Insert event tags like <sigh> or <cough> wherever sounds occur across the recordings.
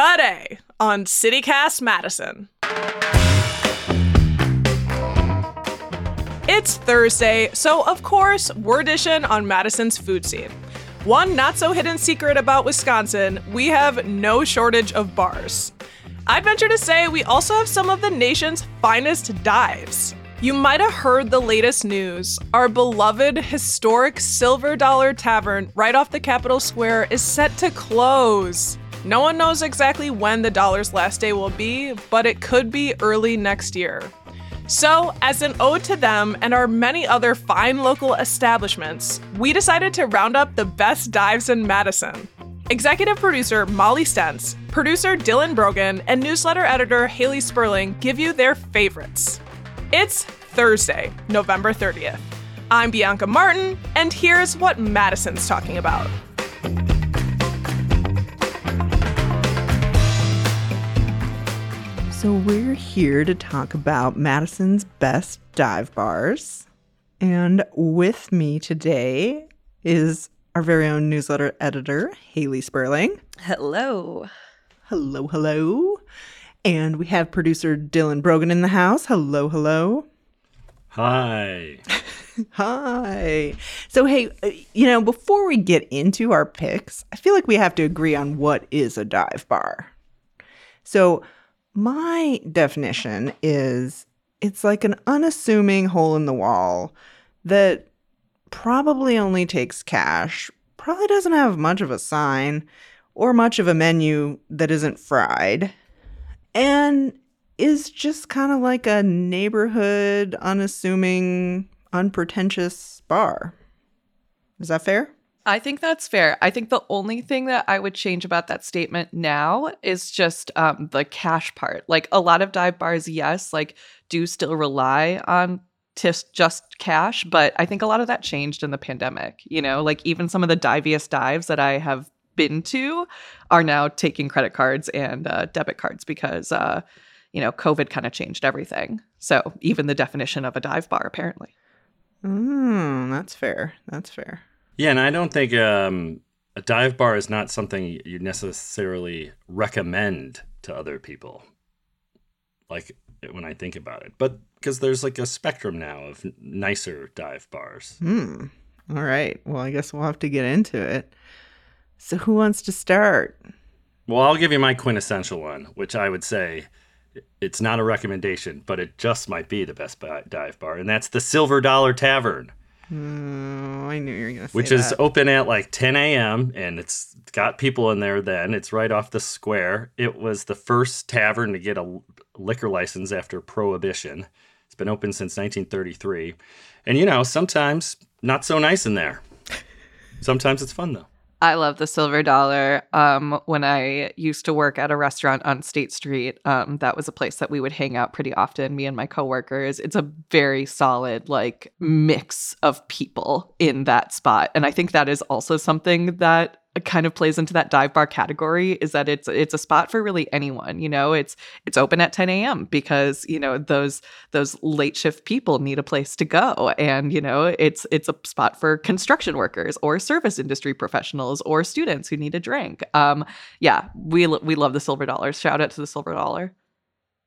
today on CityCast Madison. It's Thursday, so of course, we're dishing on Madison's food scene. One not so hidden secret about Wisconsin we have no shortage of bars. I'd venture to say we also have some of the nation's finest dives. You might have heard the latest news. Our beloved historic Silver Dollar Tavern right off the Capitol Square is set to close. No one knows exactly when the Dollar's last day will be, but it could be early next year. So, as an ode to them and our many other fine local establishments, we decided to round up the best dives in Madison. Executive producer Molly Stentz, producer Dylan Brogan, and newsletter editor Hayley Sperling give you their favorites. It's Thursday, November 30th. I'm Bianca Martin, and here's what Madison's talking about. So, we're here to talk about Madison's best dive bars. And with me today is our very own newsletter editor, Hayley Sperling. Hello. Hello, hello. And we have producer Dylan Brogan in the house. Hello, hello. Hi. <laughs> Hi. So, hey, uh, you know, before we get into our picks, I feel like we have to agree on what is a dive bar. So, my definition is it's like an unassuming hole in the wall that probably only takes cash, probably doesn't have much of a sign or much of a menu that isn't fried and is just kind of like a neighborhood, unassuming, unpretentious bar. Is that fair? I think that's fair. I think the only thing that I would change about that statement now is just um, the cash part. Like a lot of dive bars, yes, like do still rely on just just cash, but I think a lot of that changed in the pandemic. You know, like even some of the diviest dives that I have been to are now taking credit cards and uh, debit cards because uh, you know COVID kind of changed everything. So even the definition of a dive bar apparently. Mm, that's fair. That's fair. Yeah, and I don't think um, a dive bar is not something you necessarily recommend to other people. Like when I think about it, but because there's like a spectrum now of nicer dive bars. Hmm. All right. Well, I guess we'll have to get into it. So, who wants to start? Well, I'll give you my quintessential one, which I would say it's not a recommendation, but it just might be the best dive bar, and that's the Silver Dollar Tavern. Mm, I knew you were to say Which that. is open at like 10 a.m. and it's got people in there then. It's right off the square. It was the first tavern to get a liquor license after Prohibition. It's been open since 1933. And you know, sometimes not so nice in there. Sometimes it's fun though. I love the silver dollar. Um, when I used to work at a restaurant on State Street, um, that was a place that we would hang out pretty often, me and my coworkers. It's a very solid, like, mix of people in that spot. And I think that is also something that kind of plays into that dive bar category is that it's it's a spot for really anyone you know? It's it's open at 10 a.m because you know those those late shift people need a place to go. And you know it's it's a spot for construction workers or service industry professionals or students who need a drink. Um yeah we we love the silver dollars shout out to the silver dollar.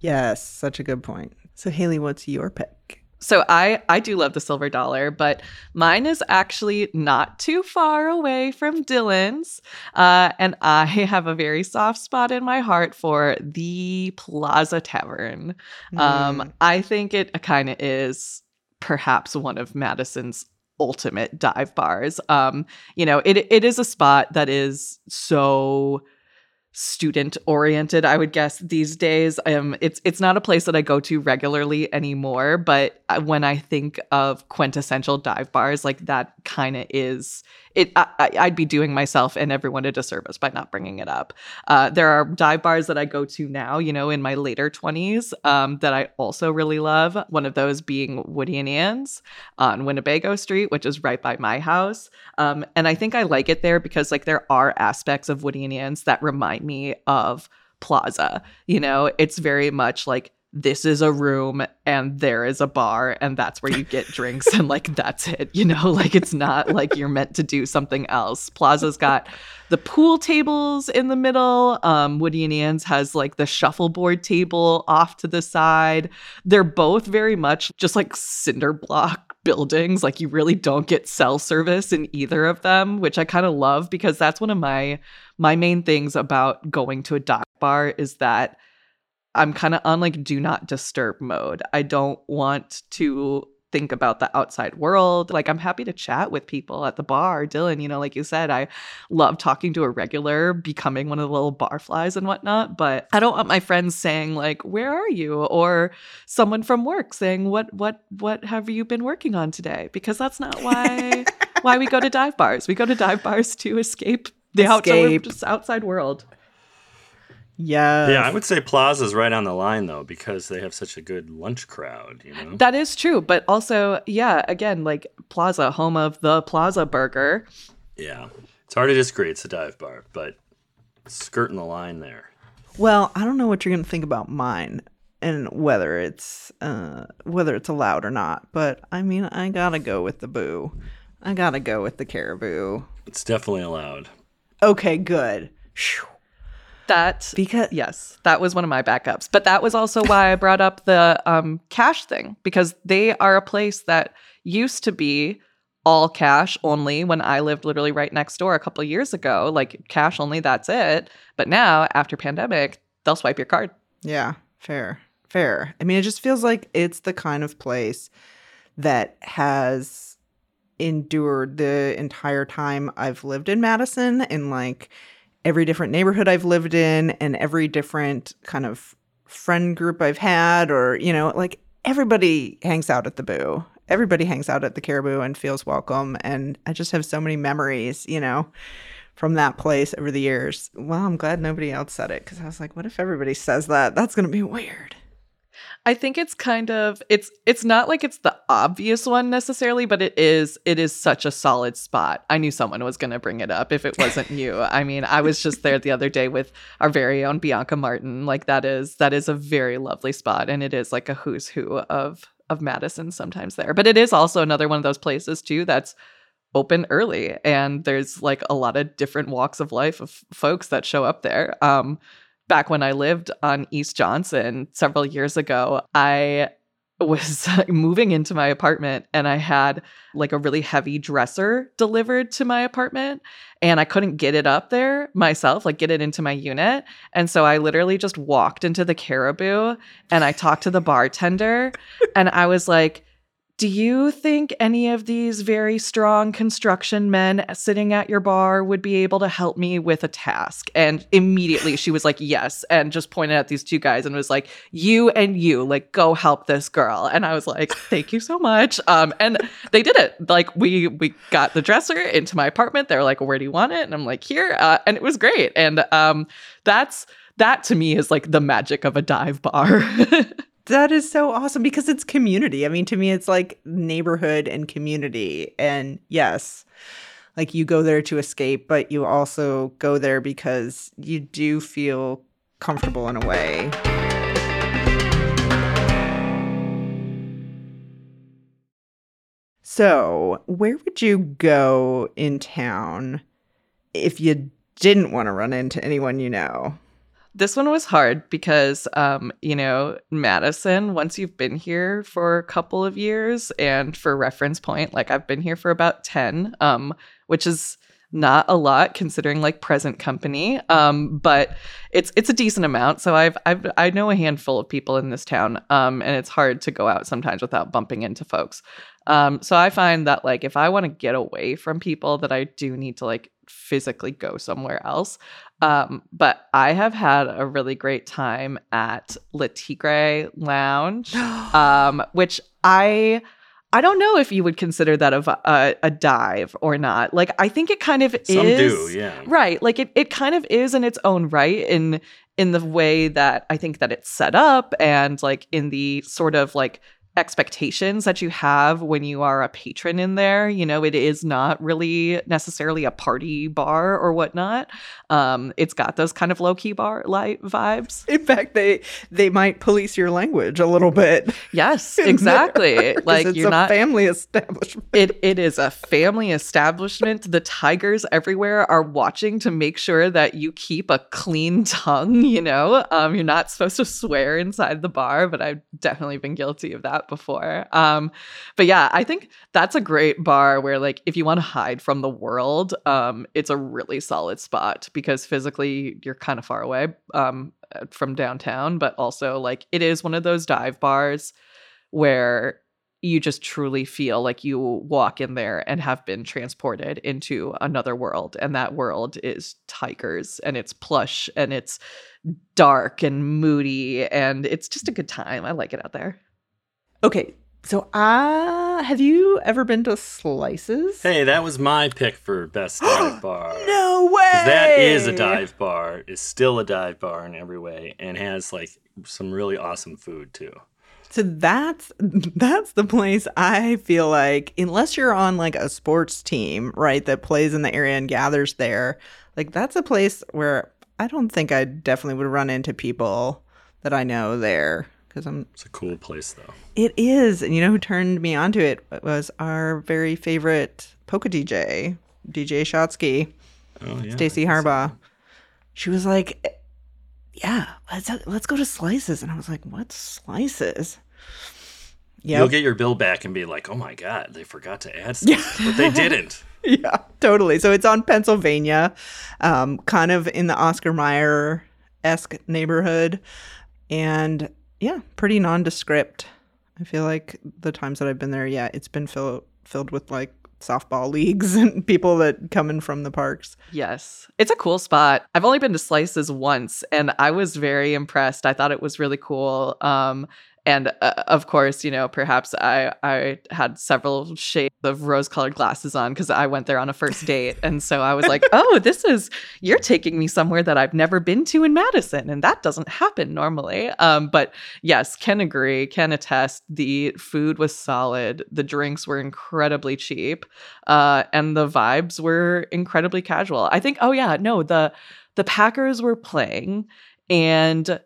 Yes such a good point. So hayley what's your pick so I I do love the silver dollar, but mine is actually not too far away from Dylan's, uh, and I <laughs> have a very soft spot in my heart for the Plaza Tavern. Mm. Um, I think it kind of is perhaps one of Madison's ultimate dive bars. Um, you know, it it is a spot that is so student oriented i would guess these days. Um it's it's not a place that i go to regularly anymore but uh, when i think of quintessential dive bars like that kind of is it I, would be doing myself and everyone a disservice by not bringing it up. Uh, there are dive bars that i go to now you know in my later 20s um, that i also really love. One of those being woody and anne's on winnebago street which is right by my house. Um, and i think i like it there because like there are aspects of woody and anne's that remind me of plaza you know? It's very much like this is a room and there is a bar and that's where you get <laughs> drinks and like that's it you know? Like it's not like you're meant to do something else. Plaza's got the pool tables in the middle. Um woody and Anne's has like the shuffleboard table off to the side. They're both very much just like cinder block buildings. Like you really don't get cell service in either of them which i kind of love because that's one of my my main things about going to a dock bar is that I'm kind of on like do not disturb mode. I don't want to think about the outside world. Like I'm happy to chat with people at the bar. Dylan, you know, like you said, I love talking to a regular, becoming one of the little barflies and whatnot. But I don't want my friends saying like, "Where are you?" or someone from work saying, "What what what have you been working on today?" Because that's not why <laughs> why we go to dive bars. We go to dive bars to escape the Escape. outside outside world. Yes. Yeah, I would say Plaza's right on the line though because they have such a good lunch crowd. You know, That is true, but also, yeah, again, like Plaza, home of the Plaza Burger. yeah, it's hard to disagree. It's a dive bar, but skirting the line there. Well, I don't know what you're gonna think about mine and whether it's uh whether it's allowed or not, but I mean I gotta go with the boo. I gotta go with the caribou. It's definitely allowed. Okay, good. Phew. That Because yes, that was one of my backups. But that was also why I brought up the um, cash thing because they are a place that used to be all cash only when I lived literally right next door a couple of years ago. Like cash only, that's it. But now after pandemic, they'll swipe your card. Yeah, fair. Fair. I mean, it just feels like it's the kind of place that has endured the entire time I've lived in Madison and like every different neighborhood I've lived in and every different kind of friend group I've had or, you know, like everybody hangs out at the boo. Everybody hangs out at the caribou and feels welcome and I just have so many memories, you know from that place over the years. Well, I'm glad nobody else said it because I was like, what if everybody says that? That's going to be weird. I think it's kind of it's it's not like it's the obvious one necessarily, but it is it is such a solid spot. I knew someone was going to bring it up if it wasn't you. I mean, I was just there the other day with our very own Bianca Martin. Like that is that is a very lovely spot and it is like a who's who of of Madison sometimes there. But it is also another one of those places too that's open early and there's like a lot of different walks of life of folks that show up there. Um back when I lived on East Johnson several years ago, I was <laughs> moving into my apartment and I had like a really heavy dresser delivered to my apartment and I couldn't get it up there myself, like get it into my unit. And so I literally just walked into the caribou and I talked to the bartender and I was like, do you think any of these very strong construction men sitting at your bar would be able to help me with a task? And immediately she was like, yes. And just pointed at these two guys and was like, you and you, like, go help this girl. And I was like, thank you so much. Um, and they did it. Like, we we got the dresser into my apartment. They were like, where do you want it? And I'm like, here. Uh, and it was great. And um, that's that to me is like the magic of a dive bar. <laughs> That is so awesome because it's community. I mean, to me, it's like neighborhood and community. And yes, like you go there to escape, but you also go there because you do feel comfortable in a way. So, where would you go in town if you didn't want to run into anyone you know? This one was hard because um you know madison once you've been here for a couple of years and for reference point like i've been here for about 10 um which is not a lot considering like present company um but it's it's a decent amount. So i've i've i know a handful of people in this town um and it's hard to go out sometimes without bumping into folks. Um so i find that like if i want to get away from people that i do need to like physically go somewhere else um, but I have had a really great time at Le Tigre Lounge, <gasps> um, which I I don't know if you would consider that a, a, a dive or not. Like I think it kind of Some is. do, yeah. Right. Like it, it kind of is in its own right in in the way that I think that it's set up and like in the sort of like expectations that you have when you are a patron in there. You know, it is not really necessarily a party bar or whatnot. Um, it's got those kind of low key bar light vibes. In fact, they they might police your language a little bit. Yes, <laughs> exactly. <laughs> there, like it's you're a not. family establishment. It it is a family establishment. The tigers everywhere are watching to make sure that you keep a clean tongue. You know, um, you're not supposed to swear inside the bar, but I've definitely been guilty of before. Um, but yeah, I think that's a great bar where, like, if you want to hide from the world, um, it's a really solid spot because physically you're kind of far away um, uh, from downtown, but also like it is one of those dive bars where you just truly feel like you walk in there and have been transported into another world and that world is tigers and it's plush and it's dark and moody and it's just a good time i like it out there Okay, so uh have you ever been to Slices? Hey, that was my pick for best <gasps> dive bar. No way! That is a dive bar. Is still a dive bar in every way, and has like some really awesome food too. So that's <laughs> that's the place I feel like unless you're on like a sports team, right, that plays in the area and gathers there, like that's a place where I don't think I definitely would run into people that I know there because I'm It's a cool place though. it is. And you know who turned me onto it was our very favorite polka DJ, DJ Shotsky, Oh yeah, Stacy Harbaugh. She was like, "Yeah, let's let's go to Slices." And I was like, "What Slices?" Yeah, You'll get your bill back and be like, "Oh my god, they forgot to add stuff," <laughs> but they didn't. yeah, totally. So it's on Pennsylvania, um, kind of in the Oscar Mayer esque neighborhood, and yeah, pretty nondescript. I feel like the times that I've been there, yeah, it's been filled filled with like softball <laughs> leagues and people that come in from the parks. yes it's a cool spot i've only been to slices once and i was very impressed i thought it was really cool um and uh, of course you know perhaps i i had several shades of rose colored glasses on because i went there on a first date. And so i was like oh this is you're taking me somewhere that i've never been to in madison. And that doesn't happen normally. Um but yes can agree can attest the food was solid the drinks were incredibly cheap uh and the vibes were incredibly casual. I think oh yeah no the the packers were playing and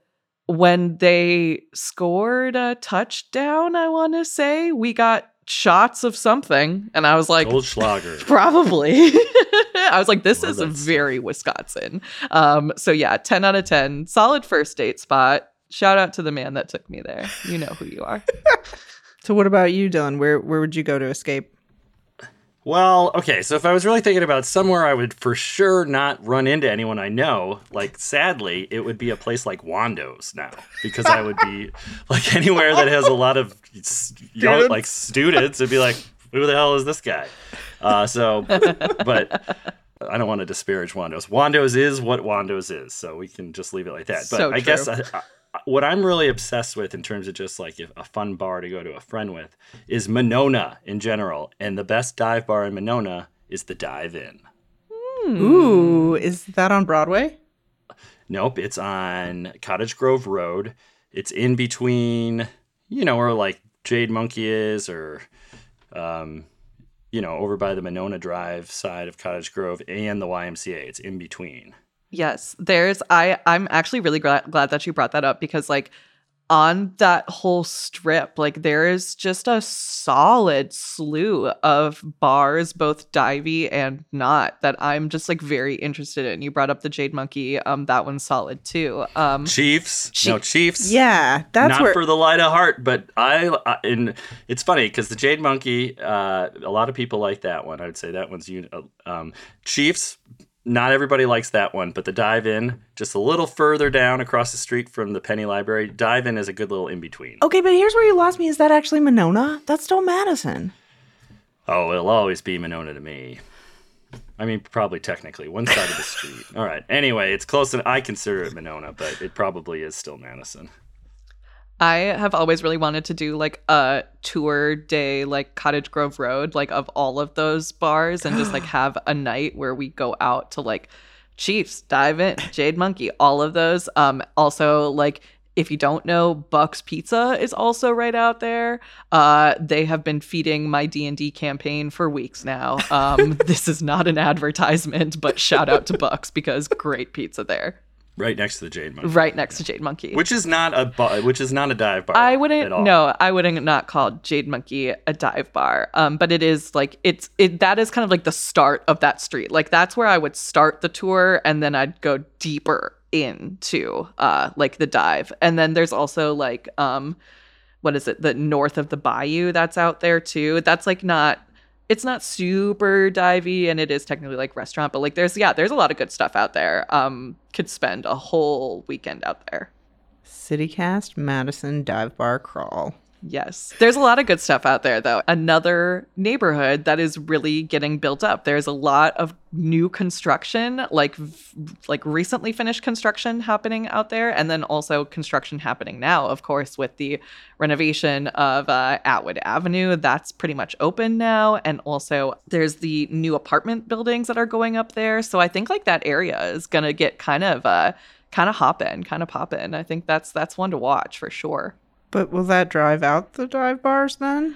when they scored a touchdown, I want to say we got shots of something, and I was like, Goldschlager. <laughs> probably. <laughs> I was like, this Love is that very Wisconsin. Um, so yeah, ten out of ten, solid first date spot. Shout out to the man that took me there. You know who you are. <laughs> So what about you, Dylan? Where where would you go to escape? Well, okay, so if I was really thinking about somewhere I would for sure not run into anyone I know, like sadly, it would be a place like Wando's now because I would be <laughs> like anywhere that has a lot of young, Students. like students. It'd be like, who the hell is this guy? Uh, so, but I don't want to disparage Wando's. Wando's is what Wando's is, so we can just leave it like that. But So I guess I, what I'm really obsessed with in terms of just like if a fun bar to go to a friend with is Monona in general, and the best dive bar in Monona is the Dive Inn. Ooh, is that on Broadway? Nope, it's on Cottage Grove Road. It's in between, you know, where like Jade Monkey is, or, um, you know, over by the Monona Drive side of Cottage Grove and the YMCA. It's in between. Yes, there's I I'm actually really glad glad that you brought that up because like on that whole strip like there is just a solid slew of bars both divey and not that I'm just like very interested in. You brought up the Jade Monkey um that one's solid too. Um Chiefs, no Chiefs. Yeah, that's not where for the light of heart, but I, I and it's funny because the Jade Monkey, uh, a lot of people like that one. I would say that one's uni- uh, um, Chiefs. Not everybody likes that one, but the dive inn, just a little further down across the street from the Pinney Library, dive inn is a good little in between. Okay, but here's where you lost me. Is that actually Monona? That's still Madison. Oh, it'll always be Monona to me. I mean, probably technically one side of the street. All right. Anyway, it's close, and I consider it Monona, but it probably is still Madison. I have always really wanted to do like a tour day, like Cottage Grove Road, like of all of those bars, and just like <gasps> have a night where we go out to like Chiefs, Dive Inn, Jade Monkey, all of those. Um, also like if you don't know, Buck's Pizza is also right out there. Uh, they have been feeding my D and D campaign for weeks now. <laughs> Um, this is not an advertisement, but shout out to Buck's because great pizza there, Right next to the Jade Monkey. right next to Jade Monkey. Which is not a bu- which is not a dive bar. I wouldn't all. no, I wouldn't not call Jade Monkey a dive bar. Um, but it is like it's it that is kind of like the start of that street. Like that's where I would start the tour and then I'd go deeper into uh like the dive. And then there's also like um what is it, the north of the bayou that's out there too. That's like not it's not super divey and it is technically like restaurant, but like there's yeah, there's a lot of good stuff out there. Um could spend a whole weekend out there. CityCast Madison Dive Bar Crawl. Yes. There's a lot of good stuff out there, though. Another neighborhood that is really getting built up. There's a lot of new construction, like like recently finished construction happening out there, and then also construction happening now, of course, with the renovation of uh, Atwood Avenue. That's pretty much open now, and also there's the new apartment buildings that are going up there. So I think like that area is gonna get kind of uh kind of hopping, kind of popping. I think that's that's one to watch for sure. But will that drive out the dive bars then?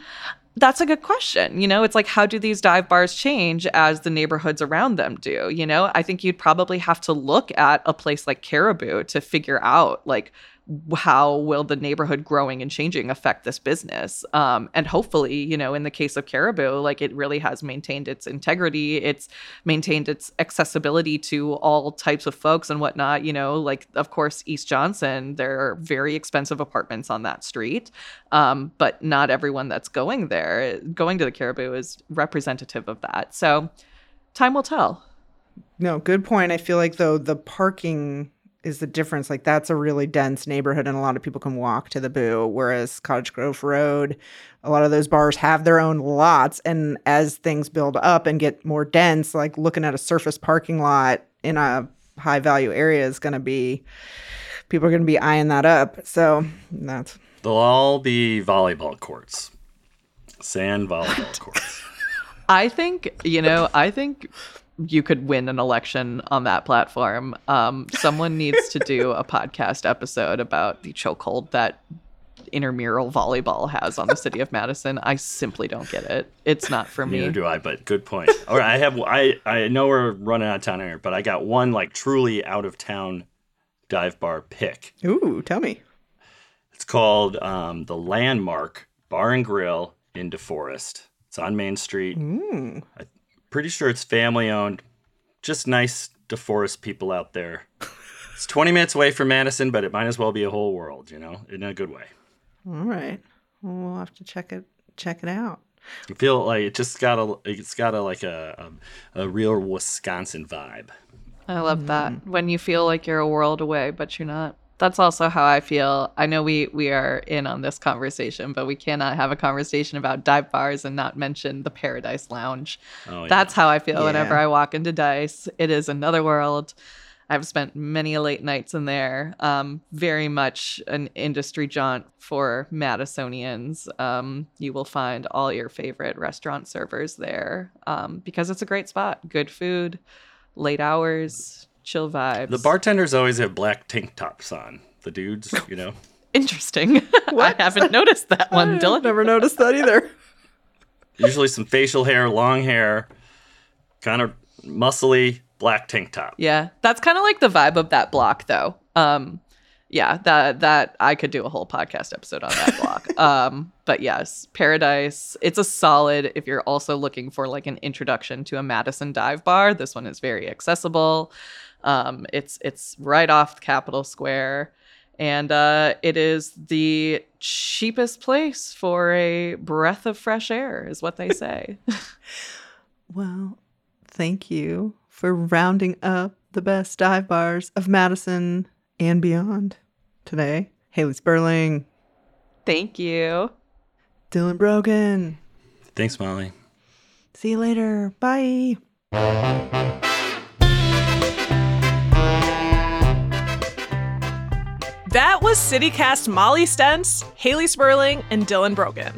That's a good question. You know, it's like, how do these dive bars change as the neighborhoods around them do? You know, I think you'd probably have to look at a place like Caribou to figure out, like, how will the neighborhood growing and changing affect this business? Um, and hopefully you know in the case of caribou like it really has maintained its integrity it's maintained its accessibility to all types of folks and whatnot you know like of course east johnson there are very expensive apartments on that street um, but not everyone that's going there going to the caribou is representative of that. So time will tell. No, good point. I feel like though the parking is the difference. Like that's a really dense neighborhood and a lot of people can walk to the boo. Whereas Cottage Grove Road, a lot of those bars have their own lots. And as things build up and get more dense, like looking at a surface parking lot in a high value area is gonna be people are gonna be eyeing that up. So that's They'll all be volleyball courts. Sand volleyball <laughs> courts. I think, you know, I think you could win an election on that platform. Um, someone needs to do a <laughs> podcast episode about the chokehold that intramural volleyball has on the city of Madison. I simply don't get it. It's not for me. Neither do I, but good point. All right, I have I I know we're running out of time here, but I got one like truly out of town dive bar pick. ooh, tell me. It's called um, the Landmark Bar and Grill in DeForest. It's on Main Street. Ooh. Pretty sure it's family owned. Just nice DeForest people out there. It's 20 minutes away from Madison, but it might as well be a whole world, you know, in a good way. All right. Well, we'll have to check it check it out. I feel like it just got a it's got a like a a, a real Wisconsin vibe. I love that. Mm-hmm. When you feel like you're a world away, but you're not. That's also how I feel. I know we we are in on this conversation, but we cannot have a conversation about dive bars and not mention the Paradise Lounge. Oh, yeah. That's how I feel whenever I walk into Dice. It is another world. I've spent many late nights in there. Um, very much an industry jaunt for Madisonians. Um, you will find all your favorite restaurant servers there um, because it's a great spot. Good food, late hours, chill vibes. The bartenders always have black tank tops on. The dudes, you know. <laughs> Interesting. <laughs> I haven't noticed that one, <laughs> Dylan. Never noticed that either. Usually some facial hair, long hair, kind of muscly, black tank top. Yeah, that's kind of like the vibe of that block, though. Um, yeah, that that I could do a whole podcast episode on that block. um, but yes, Paradise. It's a solid. If you're also looking for like an introduction to a Madison dive bar, this one is very accessible. Um, it's it's right off Capitol Square, and uh, it is the cheapest place for a breath of fresh air, is what they say. <laughs> Well, thank you for rounding up the best dive bars of Madison and beyond today. Hayley Sperling, Thank you. Dylan Brogan. Thanks, Molly. See you later. Bye. That was CityCast Molly Stentz, Hayley Sperling, and Dylan Brogan.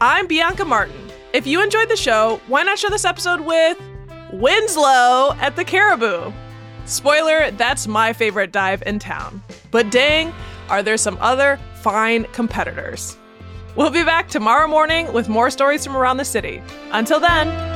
I'm Bianca Martin. If you enjoyed the show, why not share this episode with Winslow at the Caribou? Spoiler, that's my favorite dive in town. But dang, are there some other fine competitors? We'll be back tomorrow morning with more stories from around the city. Until then,